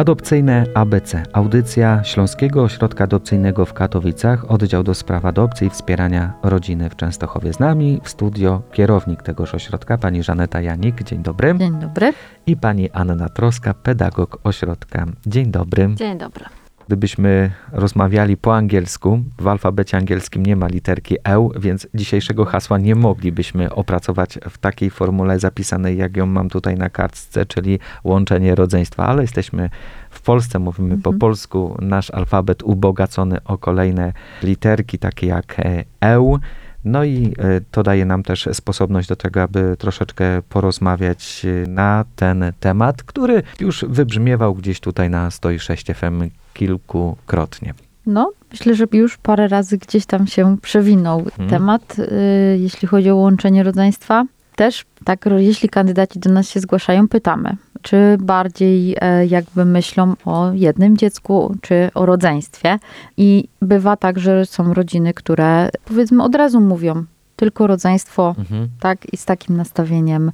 Adopcyjne ABC. Audycja Śląskiego Ośrodka Adopcyjnego w Katowicach, oddział do spraw adopcji i wspierania rodziny w Częstochowie. Z nami w studio kierownik tegoż ośrodka, pani Żaneta Janik. Dzień dobry. Dzień dobry. I pani Anna Troska, pedagog ośrodka. Dzień dobry. Dzień dobry. Gdybyśmy rozmawiali po angielsku, w alfabecie angielskim nie ma literki E, więc dzisiejszego hasła nie moglibyśmy opracować w takiej formule zapisanej, jak ją mam tutaj na kartce, czyli łączenie rodzeństwa, ale jesteśmy w Polsce, mówimy po polsku, nasz alfabet ubogacony o kolejne literki, takie jak E. No i to daje nam też sposobność do tego, aby troszeczkę porozmawiać na ten temat, który już wybrzmiewał gdzieś tutaj na 106 FM kilkukrotnie. No, myślę, że już parę razy gdzieś tam się przewinął hmm. temat, y, jeśli chodzi o łączenie rodzeństwa. Też tak, jeśli kandydaci do nas się zgłaszają, pytamy, czy bardziej e, jakby myślą o jednym dziecku, czy o rodzeństwie. I bywa tak, że są rodziny, które powiedzmy od razu mówią, tylko rodzeństwo, mhm. tak, i z takim nastawieniem.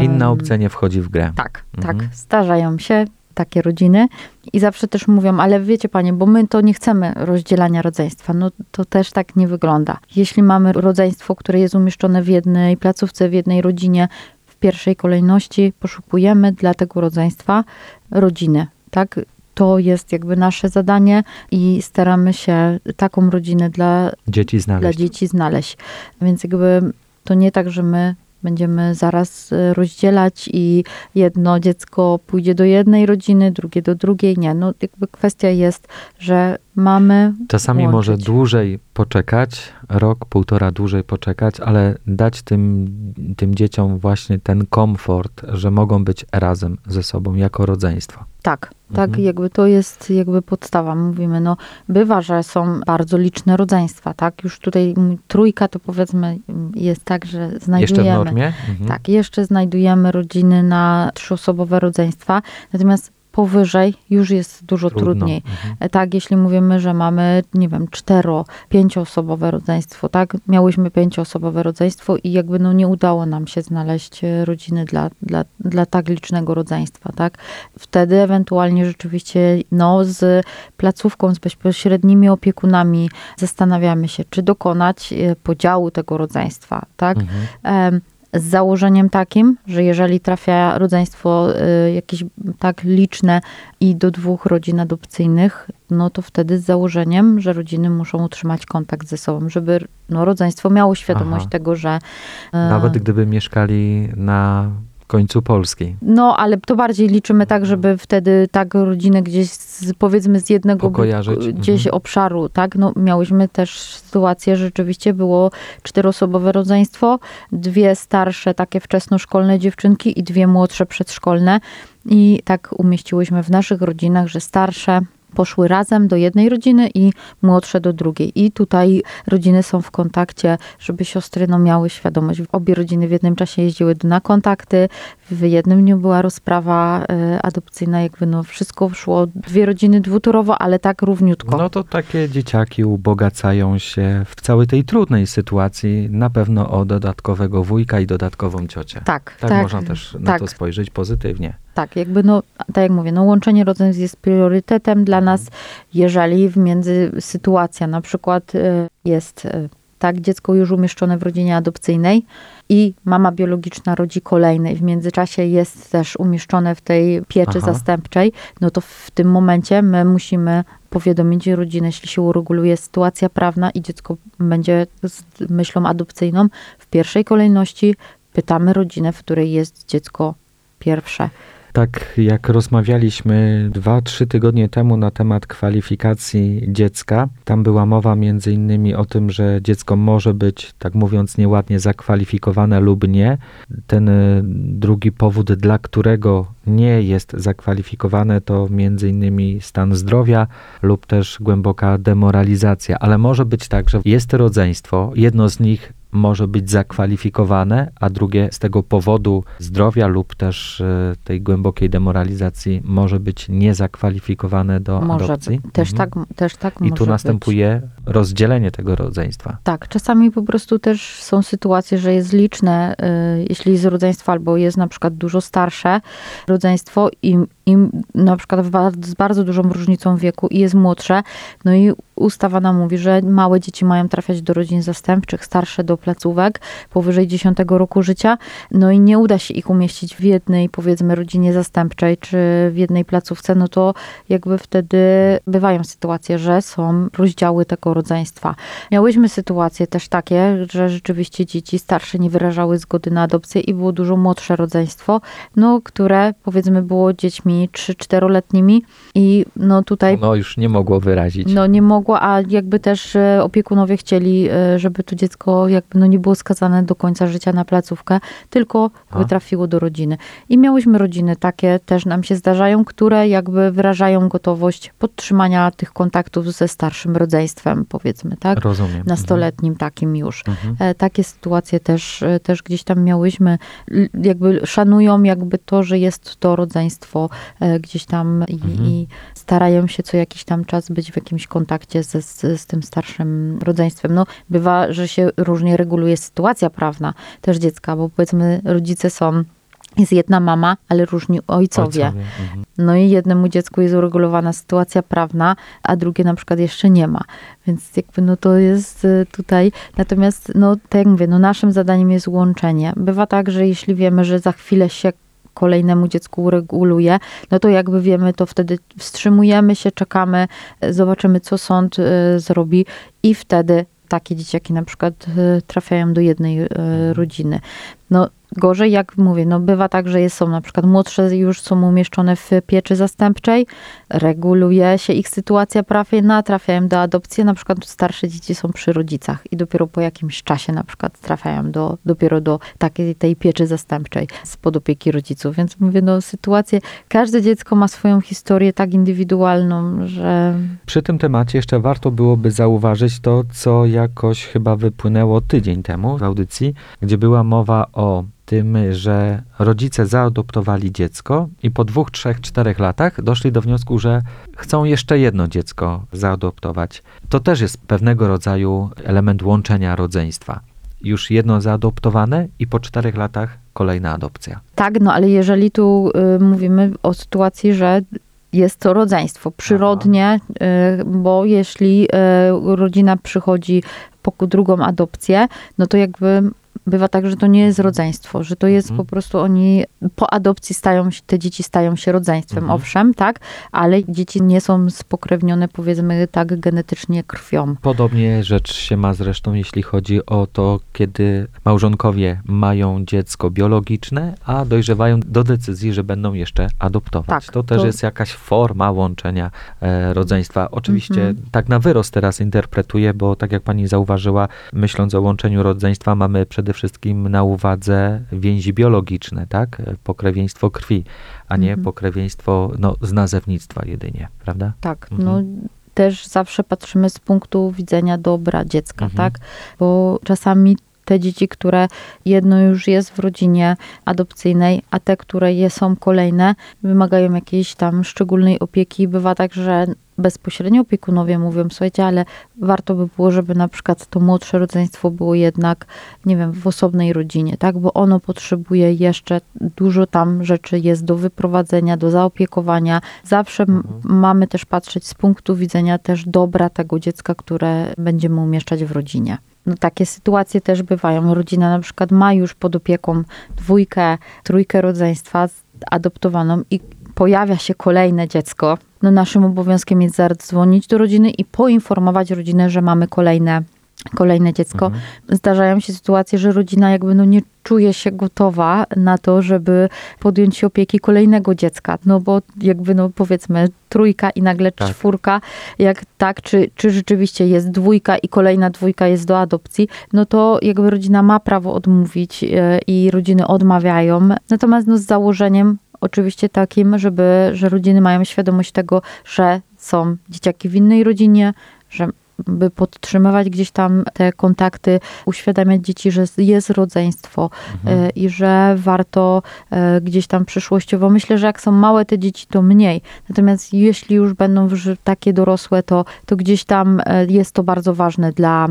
Inna opcja nie wchodzi w grę. Tak, mhm. tak. Starzają się, takie rodziny i zawsze też mówią, ale wiecie panie, bo my to nie chcemy rozdzielania rodzeństwa. No to też tak nie wygląda. Jeśli mamy rodzeństwo, które jest umieszczone w jednej placówce, w jednej rodzinie, w pierwszej kolejności poszukujemy dla tego rodzeństwa rodziny, tak? To jest jakby nasze zadanie i staramy się taką rodzinę dla dzieci znaleźć. Dla dzieci znaleźć. Więc jakby to nie tak, że my będziemy zaraz e, rozdzielać i jedno dziecko pójdzie do jednej rodziny, drugie do drugiej. Nie, no jakby kwestia jest, że mamy. Czasami łączyć. może dłużej poczekać, rok, półtora dłużej poczekać, ale dać tym, tym dzieciom właśnie ten komfort, że mogą być razem ze sobą jako rodzeństwo. Tak, tak, mhm. jakby to jest jakby podstawa. Mówimy, no bywa, że są bardzo liczne rodzeństwa, tak? Już tutaj trójka to powiedzmy jest tak, że znajdujemy... Jeszcze w normie? Mhm. Tak, jeszcze znajdujemy rodziny na trzyosobowe rodzeństwa, natomiast powyżej już jest dużo Trudno. trudniej. Mhm. Tak, jeśli mówimy, że mamy, nie wiem, cztero, pięcioosobowe rodzeństwo, tak, miałyśmy pięcioosobowe rodzeństwo i jakby no nie udało nam się znaleźć e, rodziny dla, dla, dla tak licznego rodzeństwa, tak. Wtedy ewentualnie rzeczywiście, no z placówką, z bezpośrednimi opiekunami zastanawiamy się, czy dokonać e, podziału tego rodzeństwa, tak. Mhm z założeniem takim, że jeżeli trafia rodzeństwo y, jakieś tak liczne i do dwóch rodzin adopcyjnych, no to wtedy z założeniem, że rodziny muszą utrzymać kontakt ze sobą, żeby no, rodzeństwo miało świadomość Aha. tego, że... Y, Nawet gdyby mieszkali na końcu Polski. No, ale to bardziej liczymy tak, żeby wtedy tak rodzinę gdzieś z, powiedzmy z jednego gdzieś mhm. obszaru, tak? No, miałyśmy też sytuację, że rzeczywiście było czteroosobowe rodzeństwo, dwie starsze takie wczesnoszkolne dziewczynki i dwie młodsze przedszkolne i tak umieściłyśmy w naszych rodzinach, że starsze poszły razem do jednej rodziny i młodsze do drugiej. I tutaj rodziny są w kontakcie, żeby siostry no, miały świadomość. Obie rodziny w jednym czasie jeździły na kontakty, w jednym dniu była rozprawa y, adopcyjna, jakby no wszystko szło, dwie rodziny dwutorowo, ale tak równiutko. No to takie dzieciaki ubogacają się w całej tej trudnej sytuacji na pewno o dodatkowego wujka i dodatkową ciocię. Tak, tak. Tak można też na tak. to spojrzeć pozytywnie. Tak, jakby no, tak jak mówię, no łączenie rodzeństw jest priorytetem dla nas, jeżeli w między sytuacja na przykład y, jest y, tak, dziecko już umieszczone w rodzinie adopcyjnej i mama biologiczna rodzi kolejne i w międzyczasie jest też umieszczone w tej pieczy Aha. zastępczej, no to w tym momencie my musimy powiadomić rodzinę, jeśli się ureguluje sytuacja prawna i dziecko będzie z myślą adopcyjną, w pierwszej kolejności pytamy rodzinę, w której jest dziecko pierwsze. Tak jak rozmawialiśmy dwa, trzy tygodnie temu na temat kwalifikacji dziecka, tam była mowa między innymi o tym, że dziecko może być, tak mówiąc nieładnie, zakwalifikowane lub nie. Ten y, drugi powód, dla którego nie jest zakwalifikowane, to między innymi stan zdrowia lub też głęboka demoralizacja. Ale może być tak, że jest rodzeństwo, jedno z nich może być zakwalifikowane, a drugie z tego powodu zdrowia lub też e, tej głębokiej demoralizacji może być niezakwalifikowane do może adopcji. Też, mhm. tak, też tak I tu następuje być. rozdzielenie tego rodzeństwa. Tak, czasami po prostu też są sytuacje, że jest liczne, y, jeśli jest rodzeństwo albo jest na przykład dużo starsze rodzeństwo i i na przykład z bardzo dużą różnicą wieku i jest młodsze, no i ustawa nam mówi, że małe dzieci mają trafiać do rodzin zastępczych, starsze do placówek powyżej 10 roku życia, no i nie uda się ich umieścić w jednej, powiedzmy, rodzinie zastępczej czy w jednej placówce, no to jakby wtedy bywają sytuacje, że są rozdziały tego rodzeństwa. Miałyśmy sytuacje też takie, że rzeczywiście dzieci starsze nie wyrażały zgody na adopcję i było dużo młodsze rodzeństwo, no, które powiedzmy było dziećmi 3-4-letnimi i no tutaj... No już nie mogło wyrazić. No nie mogło, a jakby też e, opiekunowie chcieli, e, żeby to dziecko jakby no nie było skazane do końca życia na placówkę, tylko a. trafiło do rodziny. I miałyśmy rodziny takie, też nam się zdarzają, które jakby wyrażają gotowość podtrzymania tych kontaktów ze starszym rodzeństwem, powiedzmy, tak? Rozumiem. Nastoletnim mhm. takim już. Mhm. E, takie sytuacje też, też gdzieś tam miałyśmy, jakby szanują jakby to, że jest to rodzeństwo gdzieś tam i, mhm. i starają się co jakiś tam czas być w jakimś kontakcie ze, z, z tym starszym rodzeństwem. No, bywa, że się różnie reguluje sytuacja prawna też dziecka, bo powiedzmy rodzice są jest jedna mama, ale różni ojcowie. ojcowie. Mhm. No i jednemu dziecku jest uregulowana sytuacja prawna, a drugie na przykład jeszcze nie ma. Więc jakby no to jest y, tutaj. Natomiast no tak jak mówię, no naszym zadaniem jest łączenie. Bywa tak, że jeśli wiemy, że za chwilę się kolejnemu dziecku ureguluje, no to jakby wiemy, to wtedy wstrzymujemy się, czekamy, zobaczymy, co sąd y, zrobi i wtedy takie dzieciaki na przykład y, trafiają do jednej y, mhm. rodziny. No Gorzej, jak mówię, no bywa tak, że są na przykład młodsze już są umieszczone w pieczy zastępczej, reguluje się ich sytuacja prawna, trafiają do adopcji, na przykład starsze dzieci są przy rodzicach i dopiero po jakimś czasie na przykład trafiają do, dopiero do takiej tej pieczy zastępczej spod opieki rodziców. Więc mówię, no sytuacje, każde dziecko ma swoją historię tak indywidualną, że... Przy tym temacie jeszcze warto byłoby zauważyć to, co jakoś chyba wypłynęło tydzień temu w audycji, gdzie była mowa o tym, że rodzice zaadoptowali dziecko i po dwóch, trzech, czterech latach doszli do wniosku, że chcą jeszcze jedno dziecko zaadoptować. To też jest pewnego rodzaju element łączenia rodzeństwa. Już jedno zaadoptowane i po czterech latach kolejna adopcja. Tak, no ale jeżeli tu y, mówimy o sytuacji, że jest to rodzeństwo przyrodnie, y, bo jeśli y, rodzina przychodzi po drugą adopcję, no to jakby bywa tak, że to nie jest rodzeństwo, że to jest mhm. po prostu oni po adopcji stają się, te dzieci stają się rodzeństwem, mhm. owszem, tak, ale dzieci nie są spokrewnione powiedzmy tak genetycznie krwią. Podobnie rzecz się ma zresztą, jeśli chodzi o to, kiedy małżonkowie mają dziecko biologiczne, a dojrzewają do decyzji, że będą jeszcze adoptować. Tak, to też to... jest jakaś forma łączenia e, rodzeństwa. Oczywiście mhm. tak na wyrost teraz interpretuję, bo tak jak pani zauważyła, myśląc o łączeniu rodzeństwa, mamy przede przede wszystkim na uwadze więzi biologiczne, tak? Pokrewieństwo krwi, a nie mhm. pokrewieństwo no, z nazewnictwa jedynie, prawda? Tak, mhm. no też zawsze patrzymy z punktu widzenia dobra dziecka, mhm. tak? Bo czasami te dzieci, które jedno już jest w rodzinie adopcyjnej, a te, które je są kolejne, wymagają jakiejś tam szczególnej opieki. Bywa tak, że bezpośrednio opiekunowie mówią, słuchajcie, ale warto by było, żeby na przykład to młodsze rodzeństwo było jednak, nie wiem, w osobnej rodzinie, tak, bo ono potrzebuje jeszcze dużo tam rzeczy jest do wyprowadzenia, do zaopiekowania. Zawsze mhm. mamy też patrzeć z punktu widzenia też dobra tego dziecka, które będziemy umieszczać w rodzinie. No, takie sytuacje też bywają. Rodzina na przykład ma już pod opieką dwójkę, trójkę rodzeństwa adoptowaną i pojawia się kolejne dziecko, no naszym obowiązkiem jest zadzwonić do rodziny i poinformować rodzinę, że mamy kolejne kolejne dziecko. Mhm. Zdarzają się sytuacje, że rodzina jakby no nie czuje się gotowa na to, żeby podjąć się opieki kolejnego dziecka. No bo jakby no powiedzmy trójka i nagle tak. czwórka, jak tak, czy, czy rzeczywiście jest dwójka i kolejna dwójka jest do adopcji, no to jakby rodzina ma prawo odmówić e, i rodziny odmawiają. Natomiast no z założeniem oczywiście takim, żeby, że rodziny mają świadomość tego, że są dzieciaki w innej rodzinie, że by podtrzymywać gdzieś tam te kontakty, uświadamiać dzieci, że jest rodzeństwo mhm. E, i że warto e, gdzieś tam przyszłościowo. Myślę, że jak są małe te dzieci, to mniej. Natomiast jeśli już będą takie dorosłe, to, to gdzieś tam e, jest to bardzo ważne dla,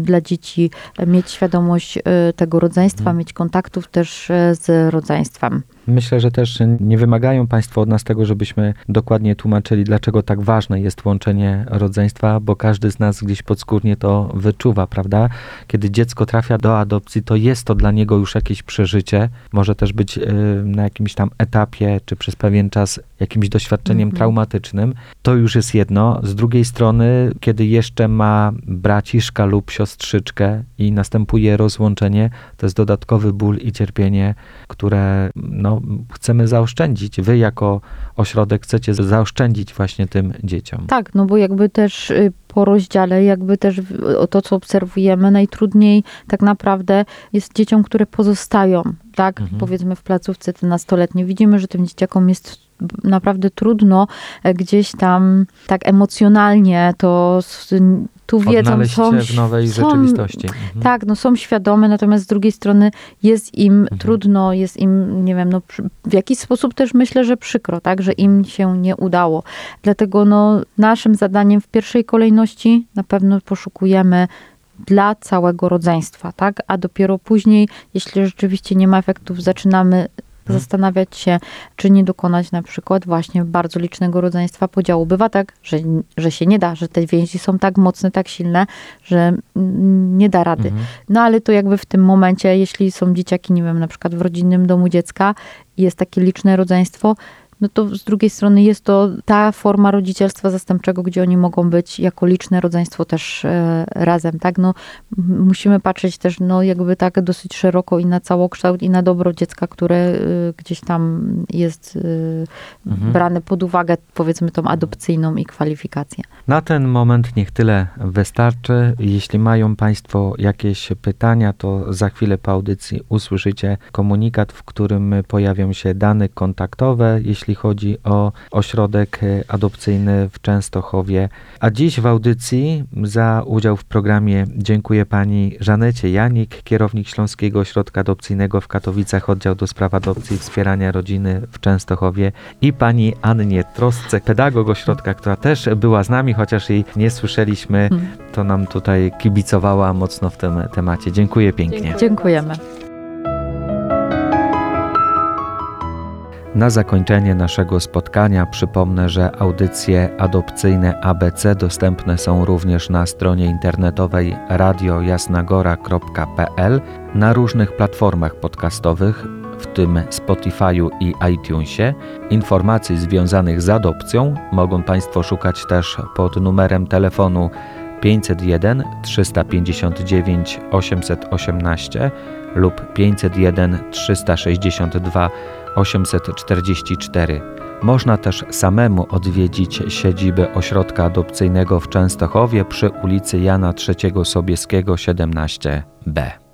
dla dzieci, mieć świadomość tego rodzeństwa, mhm. mieć kontaktów też z rodzeństwem. Myślę, że też nie wymagają Państwo od nas tego, żebyśmy dokładnie tłumaczyli, dlaczego tak ważne jest łączenie rodzeństwa, bo każdy z nas gdzieś podskórnie to wyczuwa, prawda? Kiedy dziecko trafia do adopcji, to jest to dla niego już jakieś przeżycie. Może też być y, na jakimś tam etapie, czy przez pewien czas jakimś doświadczeniem mm -hmm. traumatycznym. To już jest jedno. Z drugiej strony, kiedy jeszcze ma braciszka lub siostrzyczkę i następuje rozłączenie, to jest dodatkowy ból i cierpienie, które no, chcemy zaoszczędzić. Wy jako ośrodek chcecie zaoszczędzić właśnie tym dzieciom. Tak, no bo jakby też y, po rozdziale, jakby też to, co obserwujemy, najtrudniej tak naprawdę jest dzieciom, które pozostają, tak, mhm. powiedzmy w placówce te nastoletnie. Widzimy, że tym dzieciakom jest naprawdę trudno e, gdzieś tam tak emocjonalnie to tu wiedzą, są, w nowej są, rzeczywistości. Mhm. Tak, no są świadome, natomiast z drugiej strony jest im mhm. trudno, jest im, nie wiem, no w jakiś sposób też myślę, że przykro, tak, że im się nie udało. Dlatego no naszym zadaniem w pierwszej kolejności na pewno poszukujemy dla całego rodzeństwa, tak? A dopiero później, jeśli rzeczywiście nie ma efektów, zaczynamy Mhm. zastanawiać się, czy nie dokonać na przykład właśnie bardzo licznego rodzeństwa podziału. Bywa tak, że, że się nie da, że te więzi są tak mocne, tak silne, że nie da rady. Mhm. No ale to jakby w tym momencie, jeśli są dzieciaki, nie wiem, na przykład w rodzinnym domu dziecka, jest takie liczne rodzeństwo, no to z drugiej strony jest to ta forma rodzicielstwa zastępczego, gdzie oni mogą być jako liczne rodzeństwo też e, razem, tak? No, musimy patrzeć też, no jakby tak dosyć szeroko i na całokształt i na dobro dziecka, które e, gdzieś tam jest e, mhm. brane pod uwagę, powiedzmy tą adopcyjną i kwalifikację. Na ten moment niech tyle wystarczy. Jeśli mają Państwo jakieś pytania, to za chwilę po audycji usłyszycie komunikat, w którym pojawią się dane kontaktowe. Jeśli jeśli chodzi o ośrodek e, adopcyjny w Częstochowie. A dziś w audycji za udział w programie dziękuję pani Żanecie Janik, kierownik Śląskiego Ośrodka Adopcyjnego w Katowicach, oddział do spraw adopcji i wspierania rodziny w Częstochowie i pani Annie Trosce, pedagog ośrodka, która też była z nami, chociaż jej nie słyszeliśmy, hmm. to nam tutaj kibicowała mocno w tym temacie. Dziękuję pięknie. Dziękujemy. Na zakończenie naszego spotkania przypomnę, że audycje adopcyjne ABC dostępne są również na stronie internetowej radiojasnagora.pl, na różnych platformach podcastowych, w tym Spotify'u i iTunesie. Informacji związanych z adopcją mogą Państwo szukać też pod numerem telefonu 501 359 818 lub 501 362 844. Można też samemu odwiedzić siedzibę ośrodka adopcyjnego w Częstochowie przy ulicy Jana III Sobieskiego 17b.